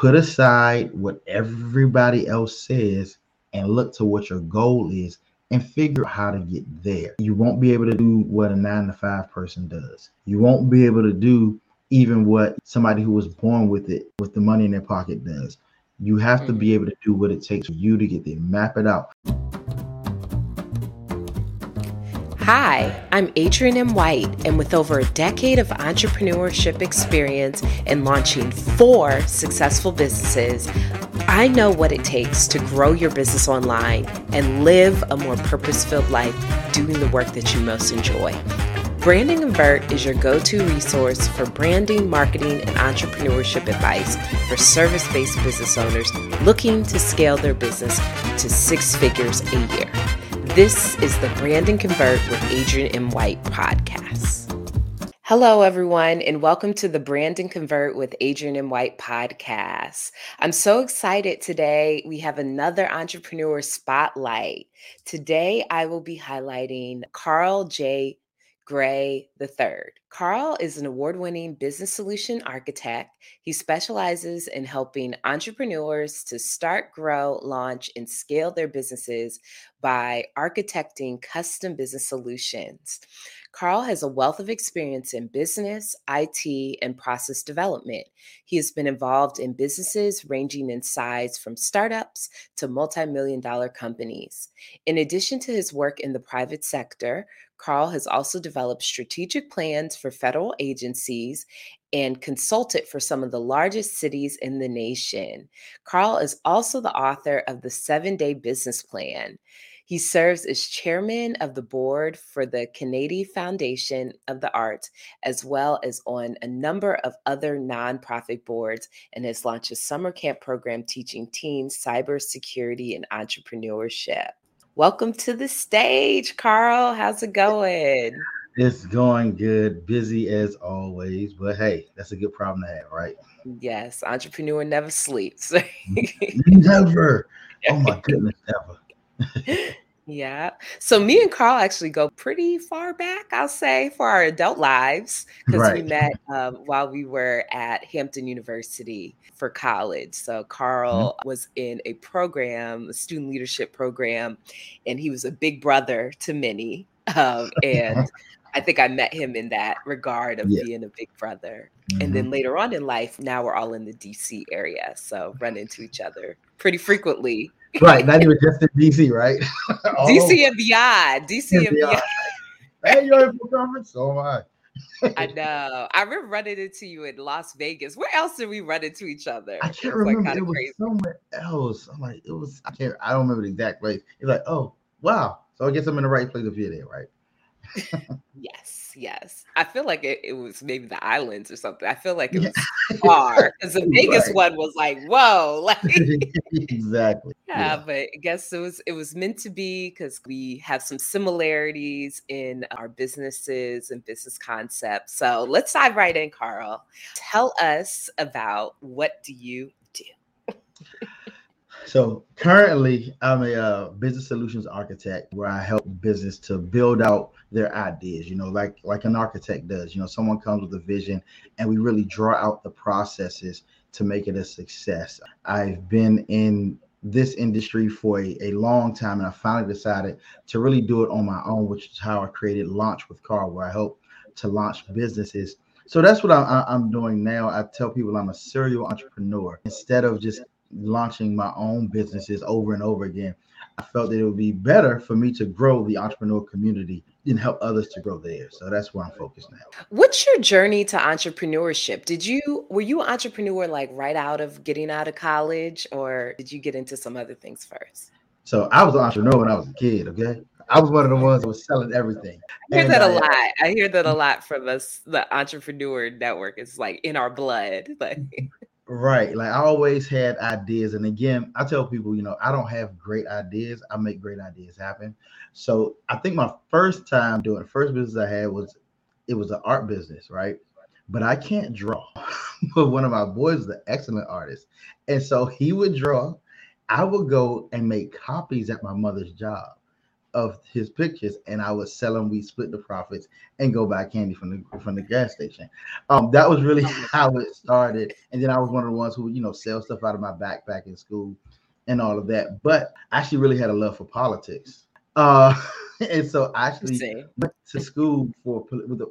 put aside what everybody else says and look to what your goal is and figure out how to get there. You won't be able to do what a nine to five person does. You won't be able to do even what somebody who was born with it, with the money in their pocket, does. You have to be mm-hmm. able to do what it takes for you to get there. Map it out. Hi, I'm Adrienne M. White, and with over a decade of entrepreneurship experience and launching four successful businesses, I know what it takes to grow your business online and live a more purpose filled life doing the work that you most enjoy. Brand and Convert is your go to resource for branding, marketing, and entrepreneurship advice for service based business owners looking to scale their business to six figures a year. This is the Brand and Convert with Adrienne M. White podcast. Hello, everyone, and welcome to the Brand and Convert with Adrienne M. White podcast. I'm so excited today. We have another entrepreneur spotlight. Today, I will be highlighting Carl J. Gray III. Carl is an award winning business solution architect. He specializes in helping entrepreneurs to start, grow, launch, and scale their businesses by architecting custom business solutions. Carl has a wealth of experience in business, IT, and process development. He has been involved in businesses ranging in size from startups to multi million dollar companies. In addition to his work in the private sector, Carl has also developed strategic plans for federal agencies and consulted for some of the largest cities in the nation. Carl is also the author of the Seven Day Business Plan. He serves as chairman of the board for the Kennedy Foundation of the Arts, as well as on a number of other nonprofit boards, and has launched a summer camp program teaching teens cybersecurity and entrepreneurship. Welcome to the stage, Carl. How's it going? It's going good, busy as always, but hey, that's a good problem to have, right? Yes, entrepreneur never sleeps. never. Oh my goodness, never. Yeah. So me and Carl actually go pretty far back, I'll say, for our adult lives because right. we met um, while we were at Hampton University for college. So Carl mm-hmm. was in a program, a student leadership program, and he was a big brother to many. Um, and I think I met him in that regard of yeah. being a big brother. Mm-hmm. And then mm-hmm. later on in life, now we're all in the DC area. So run into each other pretty frequently right, not even just in DC, right? DC and beyond. DC and, and beyond. hey, you're in conference? So am I. I know. I remember running into you in Las Vegas. Where else did we run into each other? I can't it remember. Like it was crazy. somewhere else. I'm like, it was. I can't. I don't remember the exact place. It's like, oh wow. So I guess I'm in the right place to be there, right? yes yes. I feel like it, it, was maybe the islands or something. I feel like it was far because the Vegas right. one was like, whoa, like exactly. Yeah, yeah, but I guess it was it was meant to be because we have some similarities in our businesses and business concepts. So let's dive right in, Carl. Tell us about what do you do? So currently, I'm a uh, business solutions architect where I help business to build out their ideas. You know, like like an architect does. You know, someone comes with a vision, and we really draw out the processes to make it a success. I've been in this industry for a, a long time, and I finally decided to really do it on my own, which is how I created Launch with Carl, where I help to launch businesses. So that's what I, I'm doing now. I tell people I'm a serial entrepreneur instead of just launching my own businesses over and over again. I felt that it would be better for me to grow the entrepreneur community and help others to grow theirs. So that's where I'm focused now. What's your journey to entrepreneurship? Did you were you an entrepreneur like right out of getting out of college or did you get into some other things first? So I was an entrepreneur when I was a kid, okay? I was one of the ones that was selling everything. I hear and that a uh, lot. I hear that a lot from us, the entrepreneur network. is like in our blood. Like Right. Like I always had ideas. And again, I tell people, you know, I don't have great ideas. I make great ideas happen. So I think my first time doing the first business I had was it was an art business, right? But I can't draw. but one of my boys is an excellent artist. And so he would draw. I would go and make copies at my mother's job. Of his pictures and I would sell them. We split the profits and go buy candy from the from the gas station. Um, that was really how it started. And then I was one of the ones who you know sell stuff out of my backpack in school and all of that. But I actually really had a love for politics. Uh, and so I actually went to school for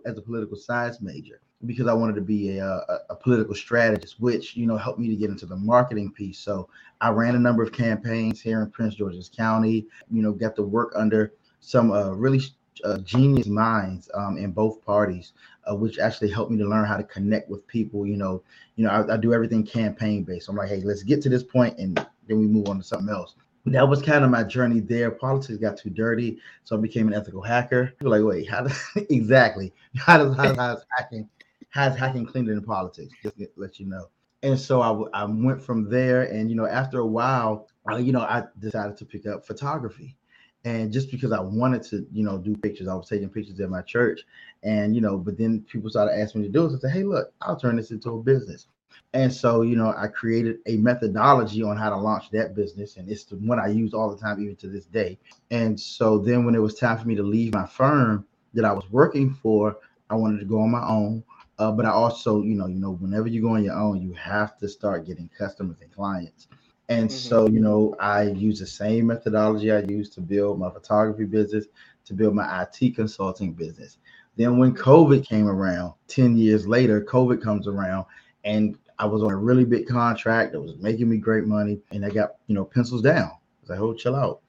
as a political science major because I wanted to be a, a, a, political strategist, which you know helped me to get into the marketing piece. So I ran a number of campaigns here in Prince George's County. You know, got to work under some uh, really uh, genius minds um, in both parties, uh, which actually helped me to learn how to connect with people. You know, you know, I, I do everything campaign based. I'm like, hey, let's get to this point, and then we move on to something else that was kind of my journey there. Politics got too dirty, so I became an ethical hacker. Like, wait, how does exactly how does how, does hacking how's hacking cleaner in politics? Just to let you know. And so I, I went from there, and you know, after a while, you know, I decided to pick up photography, and just because I wanted to, you know, do pictures, I was taking pictures at my church, and you know, but then people started asking me to do it. So I said, hey, look, I'll turn this into a business. And so, you know, I created a methodology on how to launch that business. And it's the one I use all the time, even to this day. And so then when it was time for me to leave my firm that I was working for, I wanted to go on my own. Uh, but I also, you know, you know, whenever you go on your own, you have to start getting customers and clients. And mm-hmm. so, you know, I use the same methodology I used to build my photography business, to build my IT consulting business. Then when COVID came around, 10 years later, COVID comes around and I was on a really big contract that was making me great money, and I got you know pencils down. I was like, "Oh, chill out."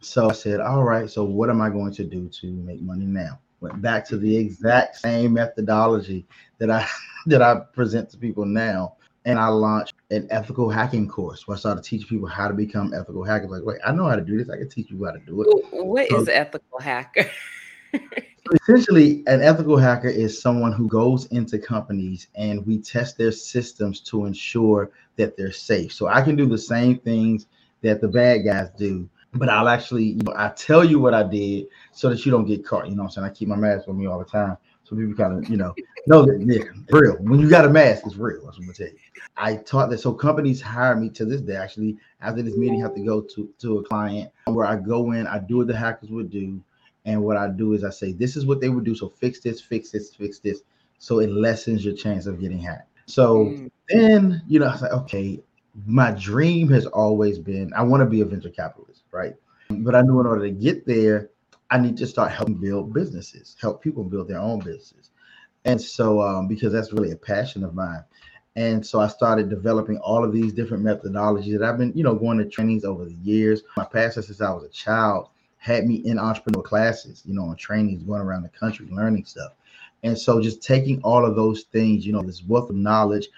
So I said, "All right, so what am I going to do to make money now?" Went back to the exact same methodology that I that I present to people now, and I launched an ethical hacking course where I started teaching people how to become ethical hackers. Like, wait, I know how to do this. I can teach you how to do it. What so, is ethical hacker? essentially, an ethical hacker is someone who goes into companies and we test their systems to ensure that they're safe. So I can do the same things that the bad guys do, but I'll actually, you know, I tell you what I did so that you don't get caught. You know I'm saying? I keep my mask on me all the time. So people kind of, you know, know that yeah, real. When you got a mask, it's real. That's what I'm gonna tell you. I taught that. So companies hire me to this day. Actually, after this meeting, I have to go to to a client where I go in, I do what the hackers would do. And what I do is I say, this is what they would do. So fix this, fix this, fix this. So it lessens your chance of getting hacked. So mm. then, you know, I was like, okay, my dream has always been I want to be a venture capitalist, right? But I knew in order to get there, I need to start helping build businesses, help people build their own businesses. And so, um, because that's really a passion of mine. And so I started developing all of these different methodologies that I've been, you know, going to trainings over the years. My passion since I was a child had me in entrepreneur classes, you know, on trainings, going around the country, learning stuff. And so just taking all of those things, you know, this wealth of knowledge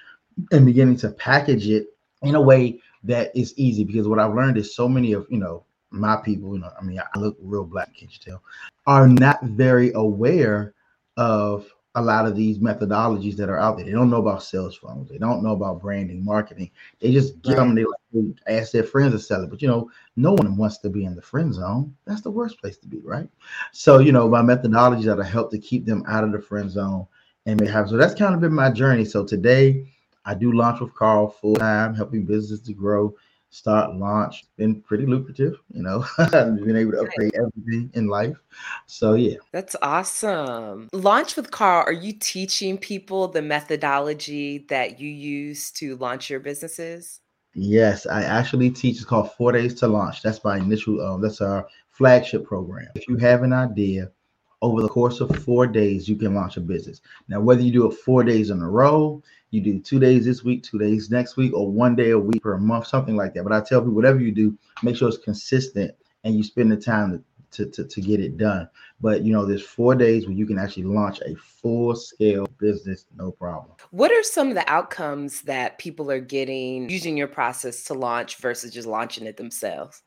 and beginning to package it in a way that is easy because what I've learned is so many of, you know, my people, you know, I mean, I look real black, can't you tell, are not very aware of a lot of these methodologies that are out there. They don't know about sales funnels. They don't know about branding, marketing. They just get right. them and they like, ask their friends to sell it. But you know, no one wants to be in the friend zone. That's the worst place to be, right? So you know, my methodologies that help to keep them out of the friend zone and they have. So that's kind of been my journey. So today, I do launch with Carl full time, helping businesses to grow start launch. Been pretty lucrative you know been able to upgrade everything in life. So yeah. That's awesome. Launch with carl are you teaching people the methodology that you use to launch your businesses? Yes i actually teach it's called four days to launch. That's my initial um, that's our flagship program. If you have an idea over the course of four days you can launch a business now whether you do it four days in a row you do two days this week, two days next week, or one day a week per month, something like that. But I tell people, whatever you do, make sure it's consistent and you spend the time to, to, to get it done. But you know, there's four days where you can actually launch a full scale business, no problem. What are some of the outcomes that people are getting using your process to launch versus just launching it themselves?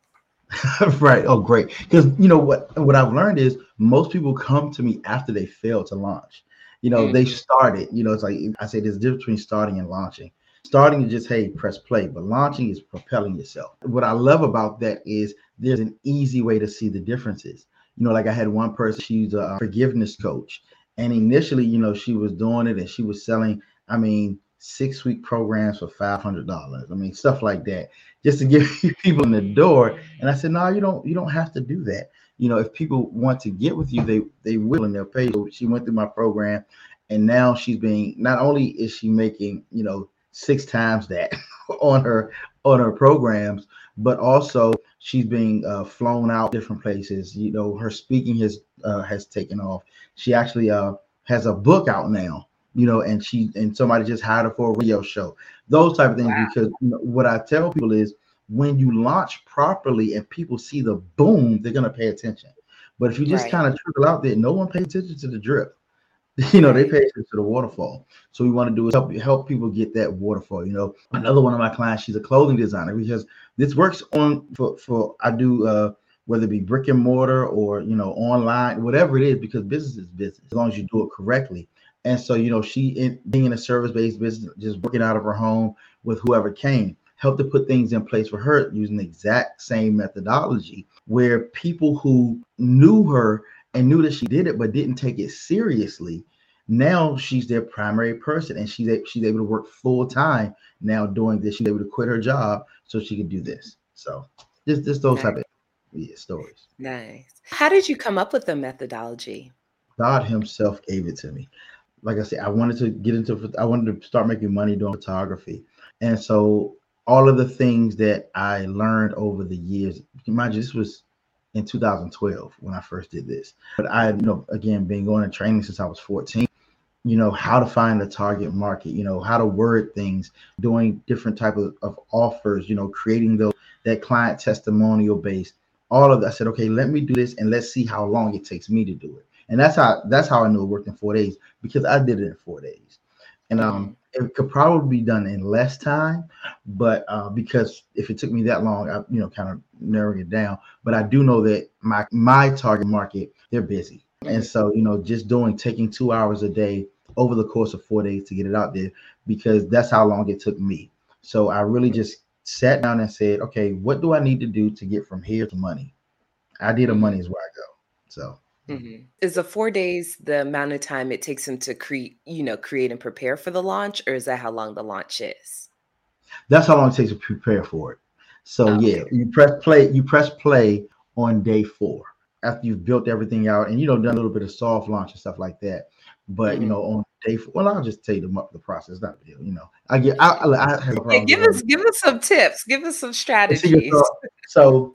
right. Oh, great. Because you know what what I've learned is most people come to me after they fail to launch you know, mm-hmm. they started, you know, it's like I say there's a difference between starting and launching. Starting is just, hey, press play, but launching is propelling yourself. What I love about that is there's an easy way to see the differences. You know, like I had one person, she's a forgiveness coach. And initially, you know, she was doing it and she was selling, I mean, six week programs for $500. I mean, stuff like that, just to get people in the door. And I said, no, you don't, you don't have to do that you know, if people want to get with you, they they will and they'll pay. So she went through my program, and now she's being not only is she making you know six times that on her on her programs, but also she's being uh, flown out different places. You know, her speaking has uh, has taken off. She actually uh, has a book out now. You know, and she and somebody just hired her for a radio show. Those type of things. Wow. Because you know, what I tell people is when you launch properly and people see the boom, they're gonna pay attention. But if you just right. kind of trickle out there, no one pays attention to the drip. You know, they pay attention to the waterfall. So we want to do is help help people get that waterfall. You know, another one of my clients, she's a clothing designer because this works on for for I do uh whether it be brick and mortar or you know online, whatever it is, because business is business as long as you do it correctly. And so, you know, she in, being in a service-based business, just working out of her home with whoever came, helped to put things in place for her using the exact same methodology where people who knew her and knew that she did it but didn't take it seriously now she's their primary person and she's she's able to work full time now doing this. She's able to quit her job so she could do this. So just just those nice. type of yeah, stories. Nice. How did you come up with the methodology? God himself gave it to me like i said i wanted to get into i wanted to start making money doing photography and so all of the things that i learned over the years you this was in 2012 when I first did this. But I, you know, again, been going to training since I was 14. You know how to find a target market. You know how to word things, doing different type of, of offers. You know, creating those that client testimonial base. All of that. I said, okay, let me do this and let's see how long it takes me to do it. And that's how that's how I knew it worked in four days because I did it in four days. And um, it could probably be done in less time, but uh, because if it took me that long, I you know kind of narrowing it down. But I do know that my my target market they're busy, and so you know just doing taking two hours a day over the course of four days to get it out there because that's how long it took me. So I really just sat down and said, okay, what do I need to do to get from here to money? Idea to money is where I go. So Mm-hmm. Is the four days the amount of time it takes them to create, you know, create and prepare for the launch, or is that how long the launch is? That's how long it takes to prepare for it. So oh, yeah, you press play, you press play on day four after you've built everything out and you know done a little bit of soft launch and stuff like that. But mm-hmm. you know, on day four, well, I'll just tell you the, the process. Not a deal, you know. I get. I, I, I yeah, give us give us some tips. Give us some strategies. So,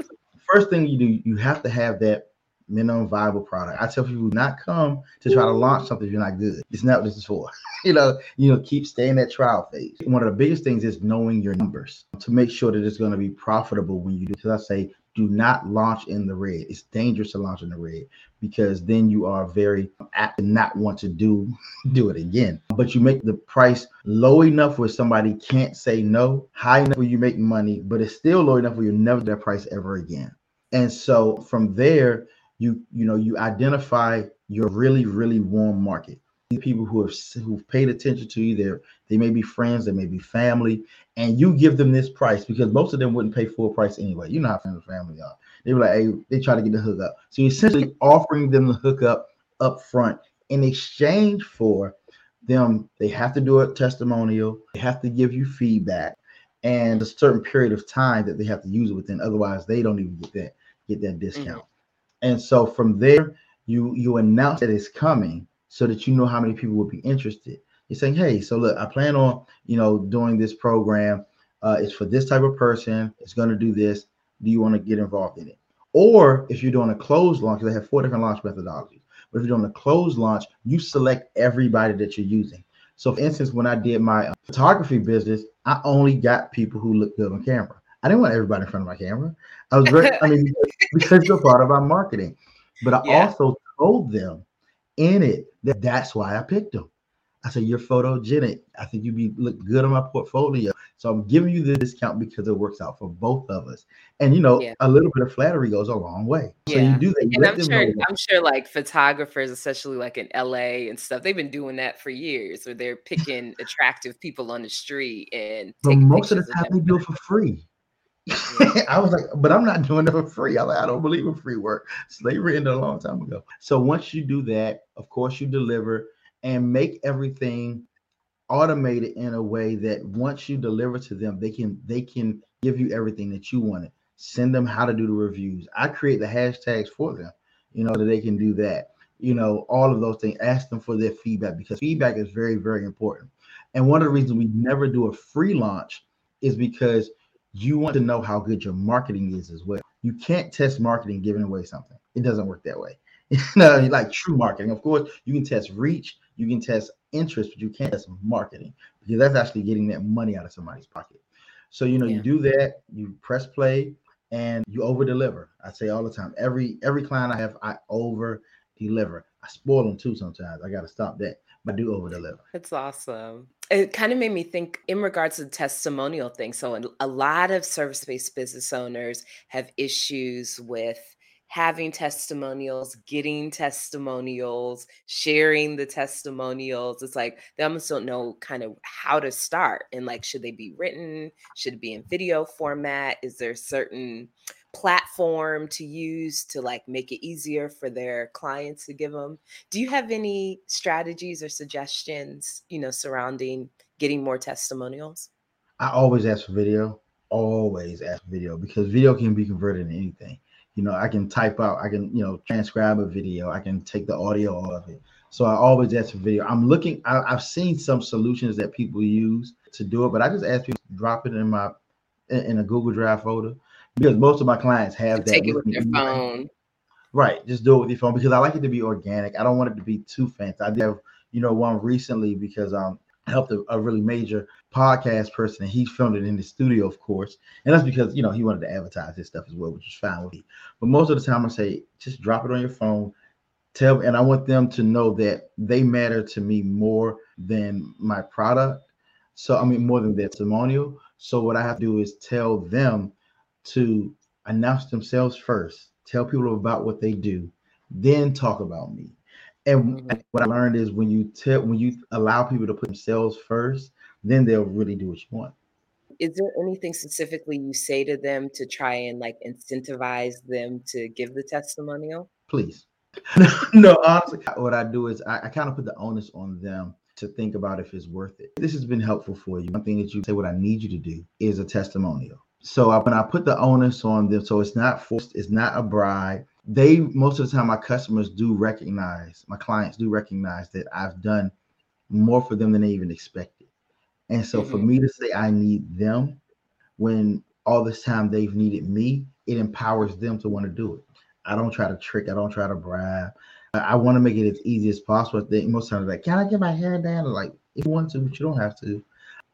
first thing you do, you have to have that minimum viable product. I tell people not come to try to launch something if you're not good. It's not what this is for. you know, you know, keep staying that trial phase. One of the biggest things is knowing your numbers to make sure that it's going to be profitable when you do. Because I say, do not launch in the red. It's dangerous to launch in the red because then you are very apt to not want to do do it again. But you make the price low enough where somebody can't say no, high enough where you make money, but it's still low enough where you never that price ever again. And so from there, you you know you identify your really really warm market. The people who have who've paid attention to you they they may be friends they may be family and you give them this price because most of them wouldn't pay full price anyway. You know how friends and family are. They were like hey they try to get the hook up. So you're essentially offering them the hookup up front in exchange for them they have to do a testimonial they have to give you feedback and a certain period of time that they have to use it within. Otherwise they don't even get that get that discount. mm-hmm. And so from there, you you announce that it's coming so that you know how many people would be interested. You're saying, hey, so look, I plan on you know doing this program. Uh, it's for this type of person. It's going to do this. Do you want to get involved in it? Or if you're doing a closed launch, they have four different launch methodologies. But if you're doing a closed launch, you select everybody that you're using. So, for instance, when I did my uh, photography business, I only got people who look good on camera. I didn't want everybody in front of my camera. I was very, I mean, a part of our marketing. But I yeah. also told them in it that that's why I picked them. I said, You're photogenic. I think you'd be look good on my portfolio. So I'm giving you the discount because it works out for both of us. And you know, yeah. a little bit of flattery goes a long way. Yeah. So you do that. You and I'm sure, I'm sure like photographers, especially like in LA and stuff, they've been doing that for years where they're picking attractive people on the street and but most of the time they do it for free. I was like, but I'm not doing it for free. I, like, I don't believe in free work. Slavery ended a long time ago. So once you do that, of course, you deliver and make everything automated in a way that once you deliver to them, they can they can give you everything that you wanted. send them how to do the reviews. I create the hashtags for them, you know, that they can do that. You know, all of those things. Ask them for their feedback because feedback is very, very important. And one of the reasons we never do a free launch is because you want to know how good your marketing is as well. You can't test marketing giving away something. It doesn't work that way. You know, like true marketing. Of course, you can test reach, you can test interest, but you can't test marketing because that's actually getting that money out of somebody's pocket. So you know, yeah. you do that, you press play, and you over deliver. I say all the time, every every client I have, I over deliver. I spoil them too sometimes. I got to stop that, I do over deliver. It's awesome. It kind of made me think in regards to the testimonial thing. So a lot of service-based business owners have issues with having testimonials, getting testimonials, sharing the testimonials. It's like they almost don't know kind of how to start. And like, should they be written? Should it be in video format? Is there certain platform to use to like make it easier for their clients to give them? Do you have any strategies or suggestions, you know, surrounding getting more testimonials? I always ask for video. Always ask for video because video can be converted into anything you know, I can type out, I can, you know, transcribe a video, I can take the audio out of it. So I always ask for video. I'm looking, I, have seen some solutions that people use to do it, but I just ask people to drop it in my in a Google Drive folder because most of my clients have that. Take it with their phone. Right. Just do it with your phone because I like it to be organic. I don't want it to be too fancy. I did have, you know, one recently because um helped a, a, really major podcast person and he filmed it in the studio of course and that's because you know he wanted to advertise his stuff as well which is fine with me but most of the time i say just drop it on your phone tell and i want them to know that they matter to me more than my product so i mean more than their testimonial so what i have to do is tell them to announce themselves first tell people about what they do then talk about me and mm-hmm. what I learned is when you tell when you allow people to put themselves first, then they'll really do what you want. Is there anything specifically you say to them to try and like incentivize them to give the testimonial? Please. no, honestly, what I do is I, I kind of put the onus on them to think about if it's worth it. This has been helpful for you. One thing that you say, what I need you to do is a testimonial. So I, when I put the onus on them, so it's not forced, it's not a bribe, they most of the time my customers do recognize my clients do recognize that I've done more for them than they even expected. And so mm-hmm. for me to say I need them when all this time they've needed me, it empowers them to want to do it. I don't try to trick, I don't try to bribe. I want to make it as easy as possible. Most times like, can I get my hair done? like, if you want to, but you don't have to.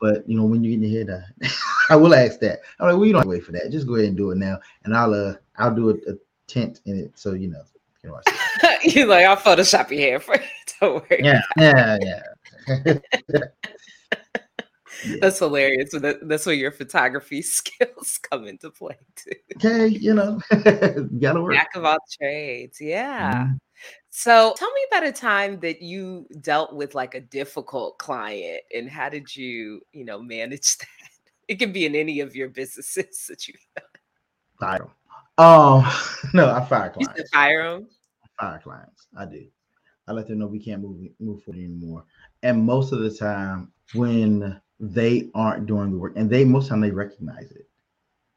But you know, when you're getting your hair done, I will ask that. I'm like, well, you don't wait for that. Just go ahead and do it now, and I'll uh, I'll do a, uh, tint in it, so you know. You know You're like, I'll Photoshop your hair for you. Don't worry. Yeah, yeah, yeah. That's hilarious. That's where your photography skills come into play too. Okay, you know, gotta work. Jack of all trades. Yeah. Mm-hmm. So tell me about a time that you dealt with like a difficult client and how did you, you know, manage that? It can be in any of your businesses that you've done. Title. Um, no, I fire clients. You fire them? I fire clients. I do. I let them know we can't move move forward anymore. And most of the time, when they aren't doing the work, and they most of the time they recognize it.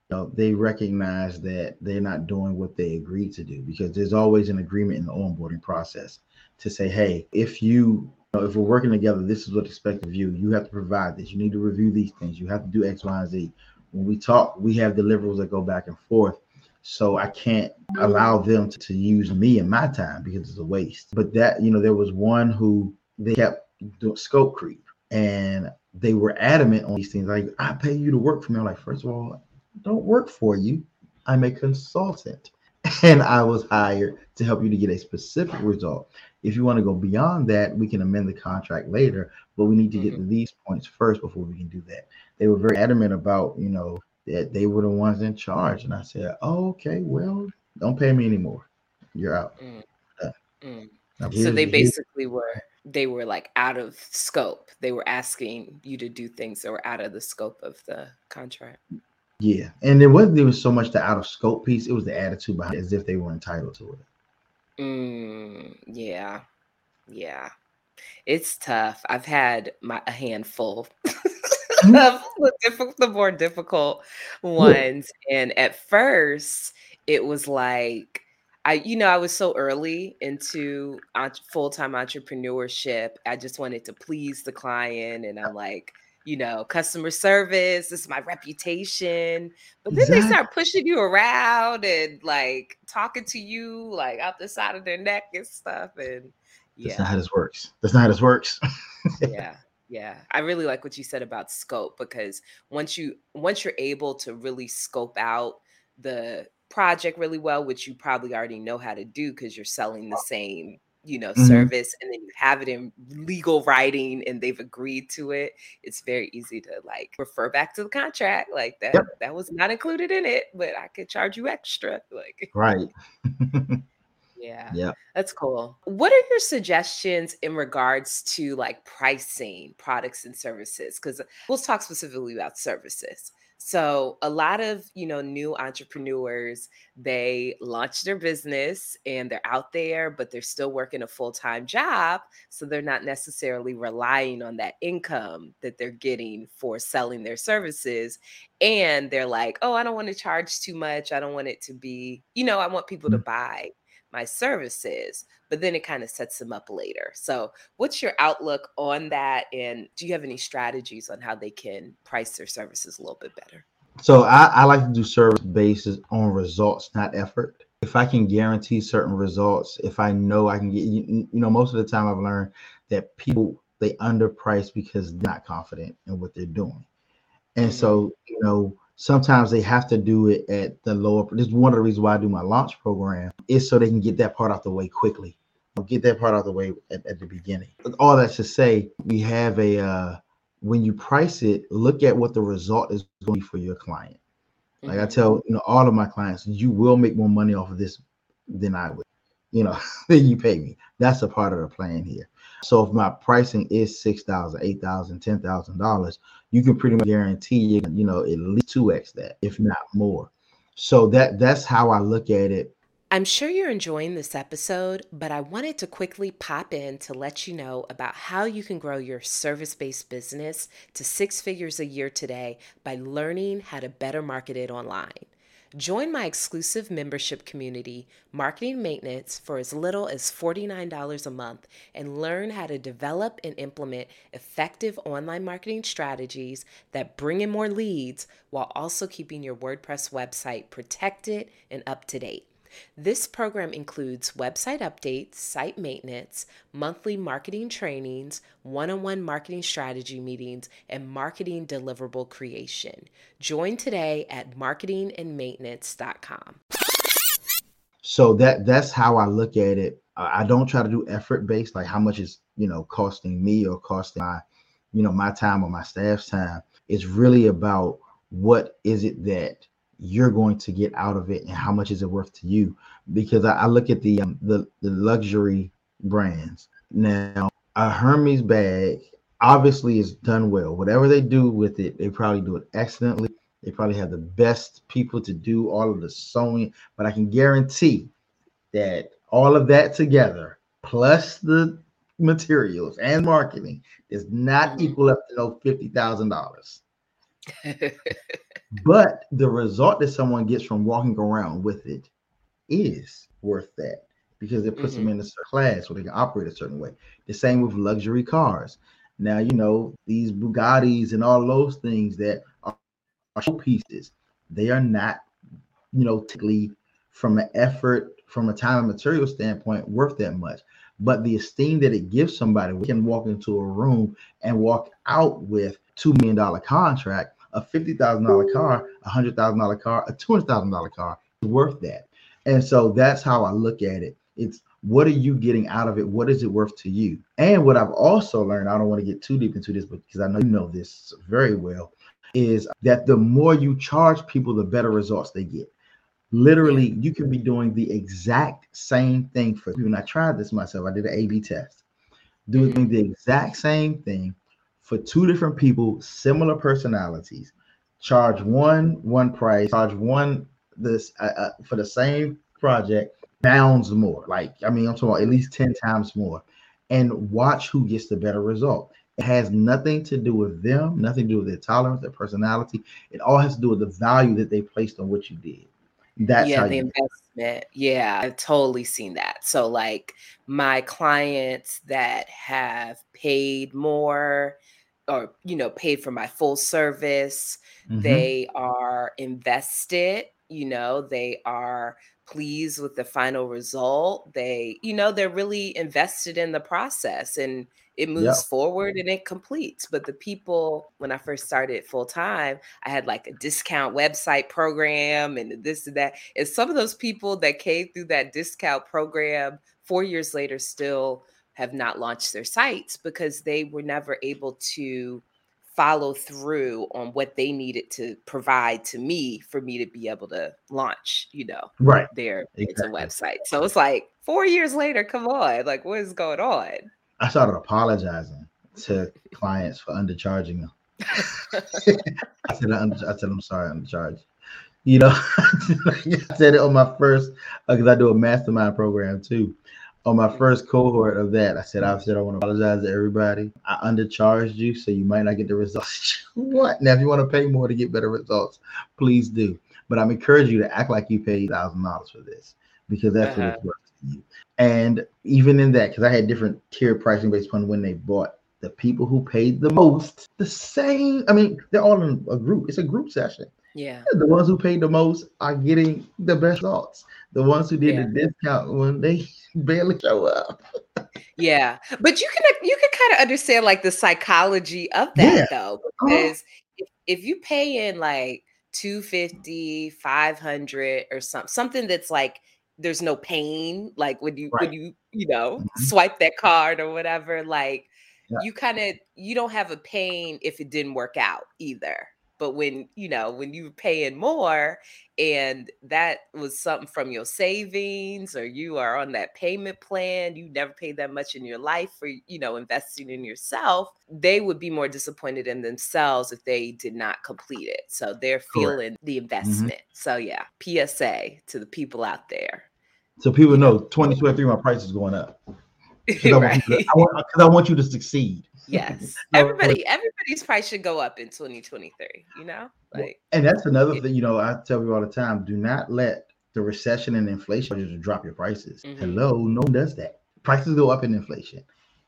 You know, they recognize that they're not doing what they agreed to do because there's always an agreement in the onboarding process to say, hey, if you, you if we're working together, this is what's expected of you. You have to provide this. You need to review these things. You have to do X, Y, and Z. When we talk, we have deliverables that go back and forth so I can't allow them to, to use me and my time because it's a waste. But that, you know, there was one who they kept doing scope creep and they were adamant on these things. Like, I pay you to work for me. I'm like, first of all, I don't work for you. I'm a consultant. And I was hired to help you to get a specific result. If you want to go beyond that, we can amend the contract later, but we need to get mm-hmm. to these points first before we can do that. They were very adamant about, you know, that they were the ones in charge. And I said, oh, okay, well, don't pay me anymore. You're out. Mm. Mm. So they basically were they were like out of scope. They were asking you to do things that were out of the scope of the contract. Yeah. And it wasn't even so much the out of scope piece, it was the attitude behind it, as if they were entitled to it. Mm, yeah. Yeah. It's tough. I've had my a handful the, diff- the more difficult ones. And at first, it was like, I, you know, I was so early into full time entrepreneurship. I just wanted to please the client. And I'm like, you know, customer service, this is my reputation. But then exactly. they start pushing you around and like talking to you like out the side of their neck and stuff. And yeah. That's not how this works. That's not how this works. yeah. Yeah. I really like what you said about scope because once you once you're able to really scope out the project really well, which you probably already know how to do because you're selling the same you know mm-hmm. service and then you have it in legal writing and they've agreed to it it's very easy to like refer back to the contract like that yep. that was not included in it but i could charge you extra like right. Yeah yeah that's cool. What are your suggestions in regards to like pricing products and services? Because we'll talk specifically about services so a lot of, you know, new entrepreneurs, they launch their business and they're out there, but they're still working a full-time job, so they're not necessarily relying on that income that they're getting for selling their services and they're like, "Oh, I don't want to charge too much. I don't want it to be, you know, I want people to mm. buy my services, but then it kind of sets them up later. So, what's your outlook on that? And do you have any strategies on how they can price their services a little bit better? So, I, I like to do service basis on results, not effort. If I can guarantee certain results, if I know I can get, you, you know, most of the time I've learned that people they underprice because they're not confident in what they're doing. And mm-hmm. so, you know, sometimes they have to do it at the lower. This is one of the reasons why I do my launch program is so they can get that part out the way quickly. Get that part out the way at, at the beginning. All that to say, we have a uh, when you price it, look at what the result is going to be for your client. Like mm-hmm. I tell you know all of my clients, you will make more money off of this than I would. You know, than you pay me. That's a part of the plan here. So if my pricing is six thousand, eight thousand, ten thousand dollars, you can pretty much guarantee you, you know, at least two x that, if not more. So that that's how I look at it. I'm sure you're enjoying this episode, but I wanted to quickly pop in to let you know about how you can grow your service based business to six figures a year today by learning how to better market it online. Join my exclusive membership community, Marketing Maintenance, for as little as $49 a month and learn how to develop and implement effective online marketing strategies that bring in more leads while also keeping your WordPress website protected and up to date. This program includes website updates, site maintenance, monthly marketing trainings, one on one marketing strategy meetings, and marketing deliverable creation. Join today at marketingandmaintenance.com. So that that's how I look at it. Uh, I don't try to do effort based, like how much is you know costing me or costing my you know my time or my staff's time. It's really about what is it that you're going to get out of it and how much is it worth to you? Because i, I look at the, um, the the luxury brands. Now a hermes bag obviously is done well. Whatever they do with it they probably do it excellently. They probably have the best people to do all of the sewing. But i can guarantee that all of that together plus the materials and marketing does not equal up to no $50000 but the result that someone gets from walking around with it is worth that because it puts mm-hmm. them in a class where they can operate a certain way. The same with luxury cars. Now, you know, these Bugattis and all those things that are, are showpieces, they are not, you know, typically from an effort, from a time and material standpoint, worth that much. But the esteem that it gives somebody, we can walk into a room and walk out with $2 million contract a fifty thousand dollar car, a hundred thousand dollar car, a two hundred thousand dollar car is worth that. And so that's how I look at it. It's what are you getting out of it? What is it worth to you? And what I've also learned, I don't want to get too deep into this, but because I know you know this very well, is that the more you charge people, the better results they get. Literally, you can be doing the exact same thing for you. And I tried this myself. I did an A/B test, doing mm-hmm. the exact same thing for two different people, similar personalities, charge one one price, charge one this uh, uh, for the same project, bounds more. Like I mean, I'm talking about at least ten times more, and watch who gets the better result. It has nothing to do with them, nothing to do with their tolerance, their personality. It all has to do with the value that they placed on what you did. That's yeah, the investment. Yeah, I've totally seen that. So, like my clients that have paid more or, you know, paid for my full service, mm-hmm. they are invested, you know, they are pleased with the final result. They, you know, they're really invested in the process and it moves yep. forward and it completes. But the people, when I first started full time, I had like a discount website program and this and that. And some of those people that came through that discount program four years later still have not launched their sites because they were never able to follow through on what they needed to provide to me for me to be able to launch, you know, right their exactly. website. So it's like four years later, come on, like what is going on? I started apologizing to clients for undercharging them. I said I, under, I said I'm sorry, I'm charged. You know, I said it on my first because uh, I do a mastermind program too on my first cohort of that, I said, I said, I want to apologize to everybody. I undercharged you, so you might not get the results you want. Now, if you want to pay more to get better results, please do. But I'm encouraging you to act like you paid thousand dollars for this because that's uh-huh. what it's worth to you. And even in that, because I had different tier pricing based on when they bought. The people who paid the most, the same. I mean, they're all in a group. It's a group session. Yeah. The ones who paid the most are getting the best results. The ones who did yeah. the discount when they barely show up. yeah. But you can you can kind of understand like the psychology of that yeah. though. Uh-huh. Because uh-huh. if, if you pay in like 250, 500 or something, something that's like there's no pain, like when you right. when you, you know, mm-hmm. swipe that card or whatever, like yeah. you kind of you don't have a pain if it didn't work out either but when you know when you're paying more and that was something from your savings or you are on that payment plan you never paid that much in your life for you know investing in yourself they would be more disappointed in themselves if they did not complete it so they're feeling Correct. the mm-hmm. investment mm-hmm. so yeah psa to the people out there so people know 2023 my price is going up because right. I, I, I, want you to succeed Yes. Everybody, everybody's price should go up in 2023, you know? Like and that's another thing, you know, I tell you all the time, do not let the recession and inflation just drop your prices. Mm-hmm. Hello, no one does that. Prices go up in inflation.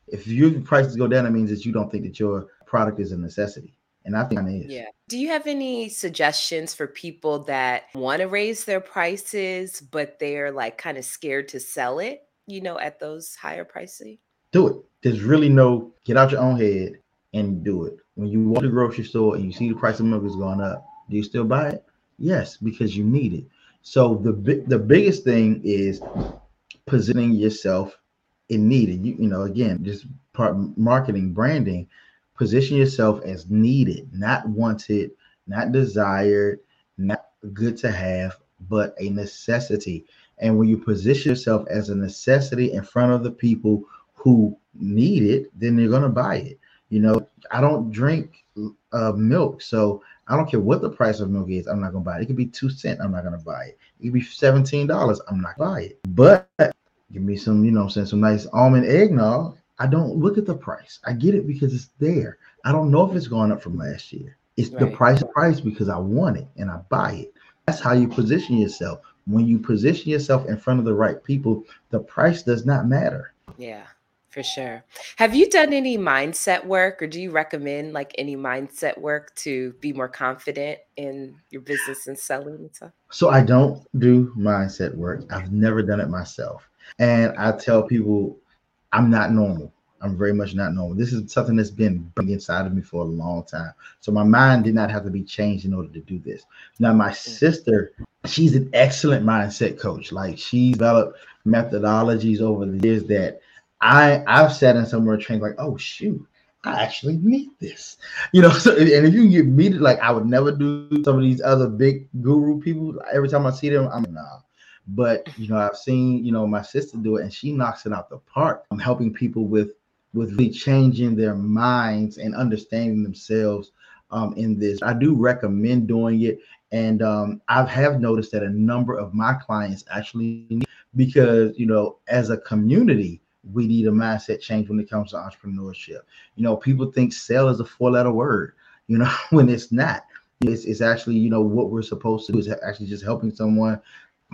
If your prices go down, it means that you don't think that your product is a necessity. And I think it is. Yeah. Do you have any suggestions for people that want to raise their prices, but they're like kind of scared to sell it, you know, at those higher prices? do it. There's really no get out your own head and do it. When you walk to the grocery store and you see the price of milk is going up, do you still buy it? Yes, because you need it. So the the biggest thing is positioning yourself in needed. You, you know, again, just part marketing, branding, position yourself as needed, not wanted, not desired, not good to have, but a necessity. And when you position yourself as a necessity in front of the people who need it, then they're gonna buy it. You know, I don't drink uh, milk, so I don't care what the price of milk is. I'm not gonna buy it. It could be two cent. I'm not gonna buy it. It could be seventeen dollars. I'm not gonna buy it. But give me some, you know, I'm saying some nice almond eggnog. I don't look at the price. I get it because it's there. I don't know if it's gone up from last year. It's right. the price price because I want it and I buy it. That's how you position yourself. When you position yourself in front of the right people, the price does not matter. Yeah for sure. Have you done any mindset work or do you recommend like any mindset work to be more confident in your business and selling and stuff? So I don't do mindset work. I've never done it myself. And I tell people I'm not normal. I'm very much not normal. This is something that's been inside of me for a long time. So my mind did not have to be changed in order to do this. Now my mm. sister, she's an excellent mindset coach. Like she's developed methodologies over the years that I I've sat in somewhere trained like, oh shoot, I actually need this, you know. So, and if you get me like, I would never do some of these other big guru people. Every time I see them, I'm nah. But you know, I've seen you know my sister do it, and she knocks it out the park. I'm helping people with with really changing their minds and understanding themselves um, in this. I do recommend doing it, and um, I have noticed that a number of my clients actually, because you know, as a community we need a mindset change when it comes to entrepreneurship. You know, people think sell is a four letter word, you know, when it's not. It's, it's actually, you know, what we're supposed to do is actually just helping someone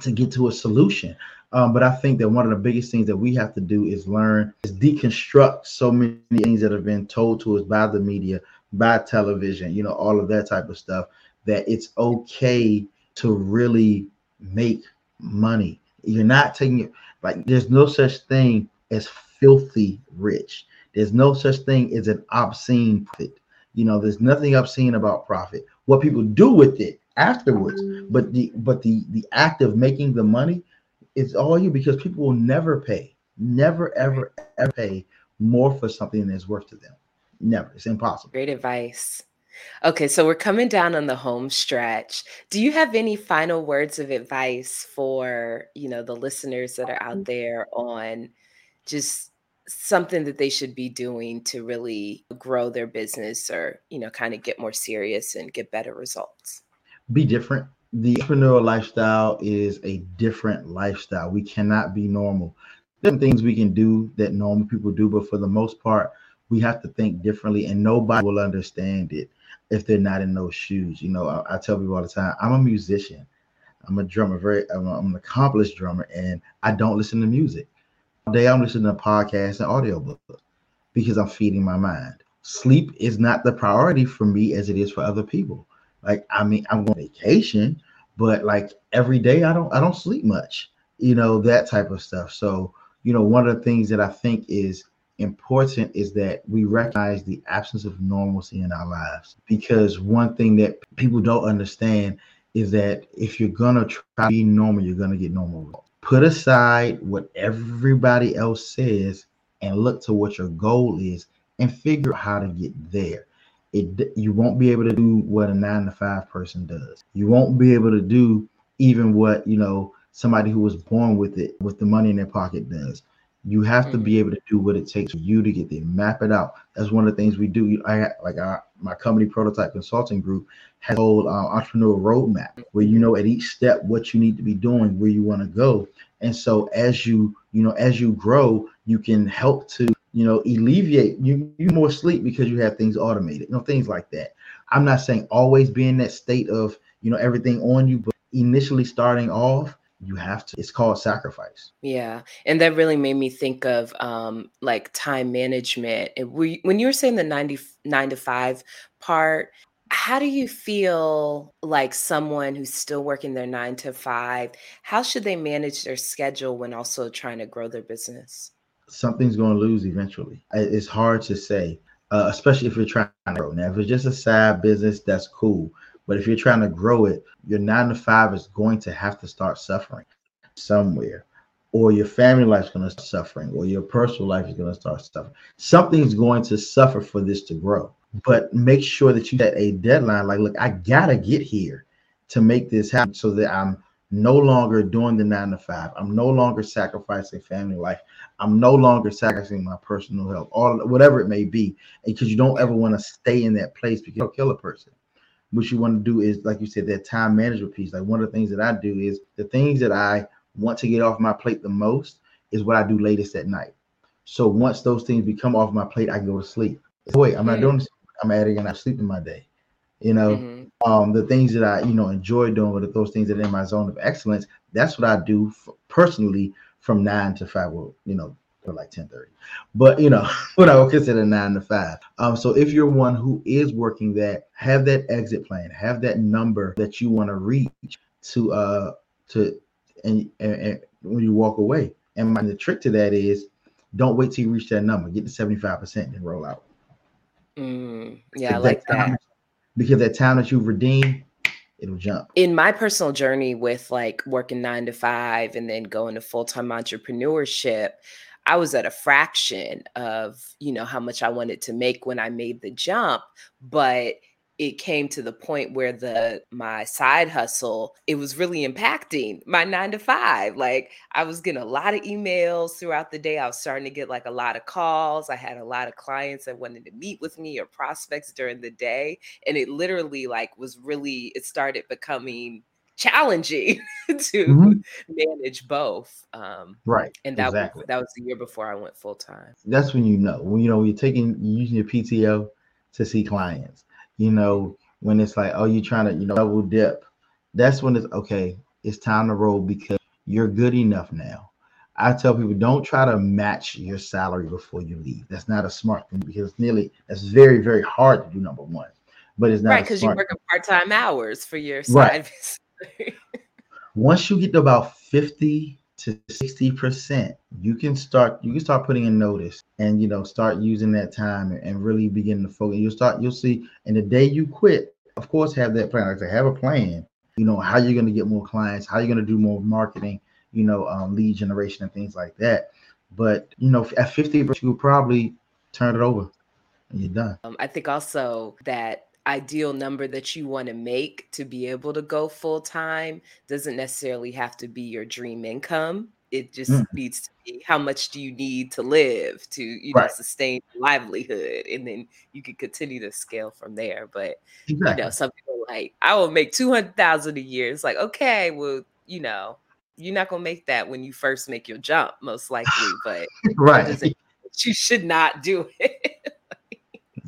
to get to a solution. Um, but I think that one of the biggest things that we have to do is learn is deconstruct so many things that have been told to us by the media, by television, you know, all of that type of stuff, that it's okay to really make money. You're not taking it like there's no such thing as filthy rich. There's no such thing as an obscene profit. You know, there's nothing obscene about profit. What people do with it afterwards, mm. but the but the the act of making the money is all you because people will never pay, never ever ever pay more for something than it's worth to them. Never. It's impossible. Great advice. Okay, so we're coming down on the home stretch. Do you have any final words of advice for, you know, the listeners that are out mm. there on just something that they should be doing to really grow their business or, you know, kind of get more serious and get better results? Be different. The entrepreneurial lifestyle is a different lifestyle. We cannot be normal. There are things we can do that normal people do, but for the most part, we have to think differently and nobody will understand it if they're not in those shoes. You know, I, I tell people all the time, I'm a musician. I'm a drummer, very I'm, a, I'm an accomplished drummer, and I don't listen to music. Day I'm listening to podcasts and audiobooks because I'm feeding my mind. Sleep is not the priority for me as it is for other people. Like, I mean, I'm on vacation, but like every day I don't I don't sleep much, you know, that type of stuff. So, you know, one of the things that I think is important is that we recognize the absence of normalcy in our lives because one thing that people don't understand is that if you're gonna try to be normal, you're gonna get normal. Put aside what everybody else says and look to what your goal is and figure out how to get there. It you won't be able to do what a nine to five person does. You won't be able to do even what you know somebody who was born with it with the money in their pocket does. You have to be mm-hmm. able to do what it takes for you to get there. Map it out. That's one of the things we do. I like our, my company prototype consulting group has a whole uh, entrepreneurial roadmap where you know at each step what you need to be doing, where you want to go. And so as you you know as you grow, you can help to you know alleviate you you more sleep because you have things automated. You know things like that. I'm not saying always be in that state of you know everything on you, but initially starting off you have to it's called sacrifice. Yeah and that really made me think of um like time management and we, when you were saying the 99 to 5 part how do you feel like someone who's still working their 9 to 5 how should they manage their schedule when also trying to grow their business? Something's going to lose eventually. It's hard to say uh, especially if you're trying to grow. Now if it's just a side business that's cool but if you're trying to grow it, your nine to five is going to have to start suffering somewhere, or your family life's going to start suffering, or your personal life is going to start suffering. Something's going to suffer for this to grow. But make sure that you set a deadline. Like, look, I gotta get here to make this happen, so that I'm no longer doing the nine to five. I'm no longer sacrificing family life. I'm no longer sacrificing my personal health, or whatever it may be, because you don't ever want to stay in that place because you'll kill a person what you want to do is, like you said, that time management piece. Like one of the things that I do is the things that I want to get off my plate the most is what I do latest at night. So once those things become off my plate, I go to sleep. Wait, I'm not mm-hmm. doing this. I'm adding and I sleep in my day. You know, mm-hmm. um, the things that I, you know, enjoy doing, but those things that are in my zone of excellence, that's what I do personally from nine to five. Well, you know, for like 10 30 but you know what i would consider nine to five. Um so if you're one who is working that have that exit plan have that number that you want to reach to uh to and, and, and, when you walk away. And my, the trick to that is don't wait till you reach that number. Get to 75% and roll out. Mm, yeah i like that, time, because that time that you've redeemed it'll jump. In my personal journey with like working nine to five and then going to full time entrepreneurship, I was at a fraction of, you know, how much I wanted to make when I made the jump, but it came to the point where the my side hustle it was really impacting my 9 to 5 like i was getting a lot of emails throughout the day. I was starting to get like a lot of calls. I had a lot of clients that wanted to meet with me or prospects during the day and it literally like was really it started becoming challenging to mm-hmm. manage both. Um, right. And that exactly. was, that was the year before I went full time. That's when you know when you know you're taking using your PTO to see clients. You know when it's like oh you're trying to you know double dip. That's when it's okay. It's time to roll because you're good enough now. I tell people don't try to match your salary before you leave. That's not a smart thing because it's nearly that's very very hard to do. Number one, but it's not right because you're working part time hours for your side. Right. Once you get to about fifty to sixty percent, you can start you can start putting in notice and you know start using that time and, really begin to focus. You'll start you'll see, and the day you quit, of course, have that plan. Like I say, have a plan. You know how you're going to get more clients, how you're going to do more marketing you know, um, lead generation and things like that. But you know, at 50, you'll probably turn it over and you're done. Um, I think also that ideal number that you want to make to be able to go full time doesn't necessarily have to be your dream income. It just mm. needs to be how much do you need to live to you know sustain livelihood, and then you can continue to scale from there. But exactly. you know, some people like I will make two hundred thousand a year. It's like okay, well, you know, you're not gonna make that when you first make your jump, most likely. But right, you should not do it.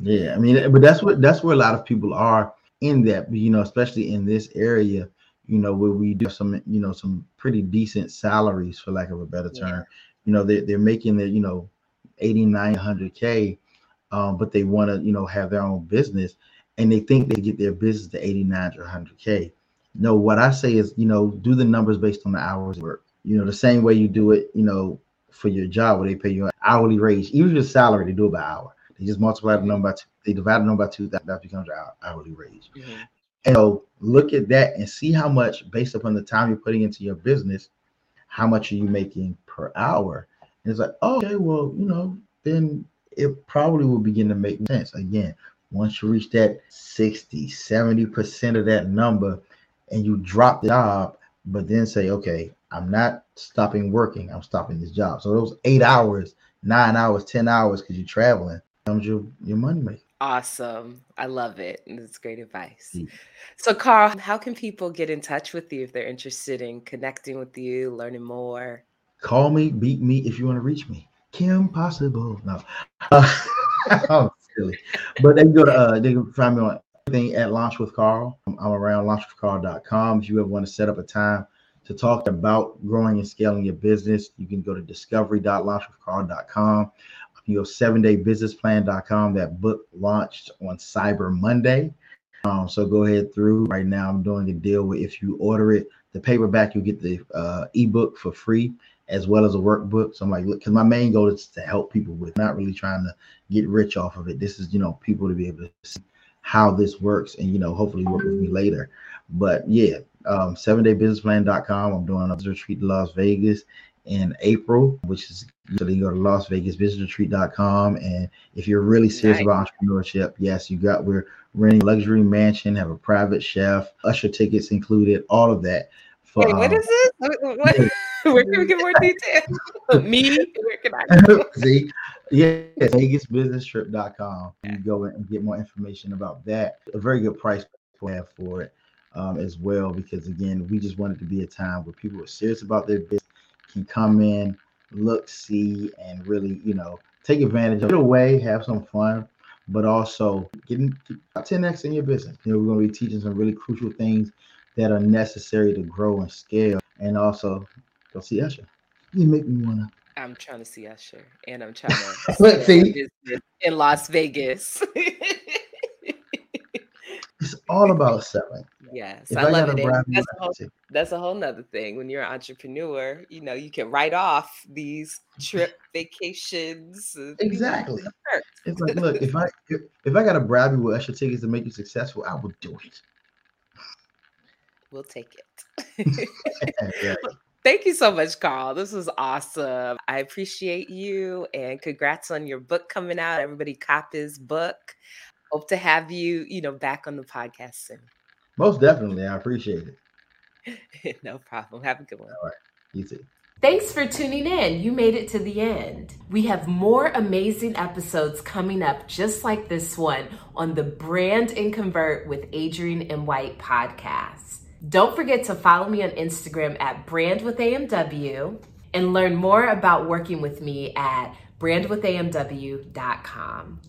Yeah, I mean, but that's what that's where a lot of people are in that. You know, especially in this area, you know, where we do some, you know, some pretty decent salaries, for lack of a better term. Yeah. You know, they they're making their, you know, 89, 100 k, um, but they want to, you know, have their own business, and they think they get their business to 89 or 100 k no, what I say is, you know, do the numbers based on the hours work. You know, the same way you do it, you know, for your job where they pay you an hourly wage, even your salary, they do it by hour. They just multiply the number by two, they divide the number by two, that, that becomes your hourly wage. Mm-hmm. And so look at that and see how much, based upon the time you're putting into your business, how much are you making per hour? And it's like, oh, okay, well, you know, then it probably will begin to make sense. Again, once you reach that 60, 70% of that number, and you drop the job, but then say, okay, I'm not stopping working, I'm stopping this job. So those eight hours, nine hours, 10 hours, because you're traveling, comes your, your money maker. Awesome. I love it. That's great advice. Mm. So, Carl, how can people get in touch with you if they're interested in connecting with you, learning more? Call me, beat me if you want to reach me. Kim Possible. No. Uh, I'm silly. But they can go to, uh, they can find me on everything at Launch with Carl. I'm around launchwithcarl.com. If you ever want to set up a time to talk about growing and scaling your business, you can go to discovery.launchwithcarl.com. You go 7daybusinessplan.com. That book launched on Cyber Monday. Um, so go ahead through. Right now, I'm doing a deal where if you order it, the paperback, you get the uh, ebook for free as well as a workbook. So I'm like, look, because my main goal is to help people with, not really trying to get rich off of it. This is, you know, people to be able to see how this works and you know hopefully work with me later but yeah um seven day business plan.com i'm doing a retreat to las vegas in april which is so you go to las vegas business retreat.com and if you're really serious nice. about entrepreneurship yes you got we're renting luxury mansion have a private chef usher tickets included all of that for, Wait, what um, is this what, what, where can we get more details? me where can i see Yes, VegasBusinessTrip.com. You go and get more information about that. A very good price have for it um, as well, because again, we just wanted to be a time where people are serious about their business, can come in, look, see, and really, you know, take advantage of it away, have some fun, but also getting 10x in your business. You know, we're going to be teaching some really crucial things that are necessary to grow and scale, and also go see Usher. You make me want to I'm trying to see Usher, and I'm trying to let's see in Las Vegas. it's all about selling. Yes, if I, I love it. That's a, whole, that's a whole nother thing. When you're an entrepreneur, you know you can write off these trip vacations. Exactly. It's like, look, if I if, if I got to bribe you with extra tickets to make you successful, I would do it. We'll take it. yeah. Thank you so much, Carl. This was awesome. I appreciate you and congrats on your book coming out. Everybody cop his book. Hope to have you, you know, back on the podcast soon. Most definitely. I appreciate it. no problem. Have a good one. All right. You too. Thanks for tuning in. You made it to the end. We have more amazing episodes coming up just like this one on the Brand and Convert with Adrienne M. White podcast. Don't forget to follow me on Instagram at Brand with AMW and learn more about working with me at brandwithamw.com.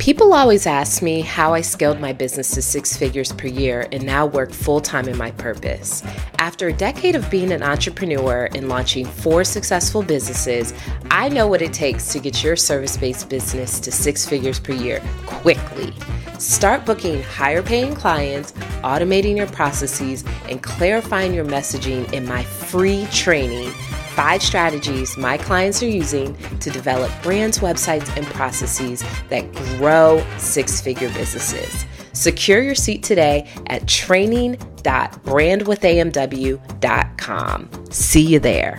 People always ask me how I scaled my business to six figures per year and now work full time in my purpose. After a decade of being an entrepreneur and launching four successful businesses, I know what it takes to get your service based business to six figures per year quickly. Start booking higher paying clients, automating your processes, and clarifying your messaging in my free training five strategies my clients are using to develop brands, websites, and processes that grow six figure businesses. Secure your seat today at training.brandwithamw.com. See you there.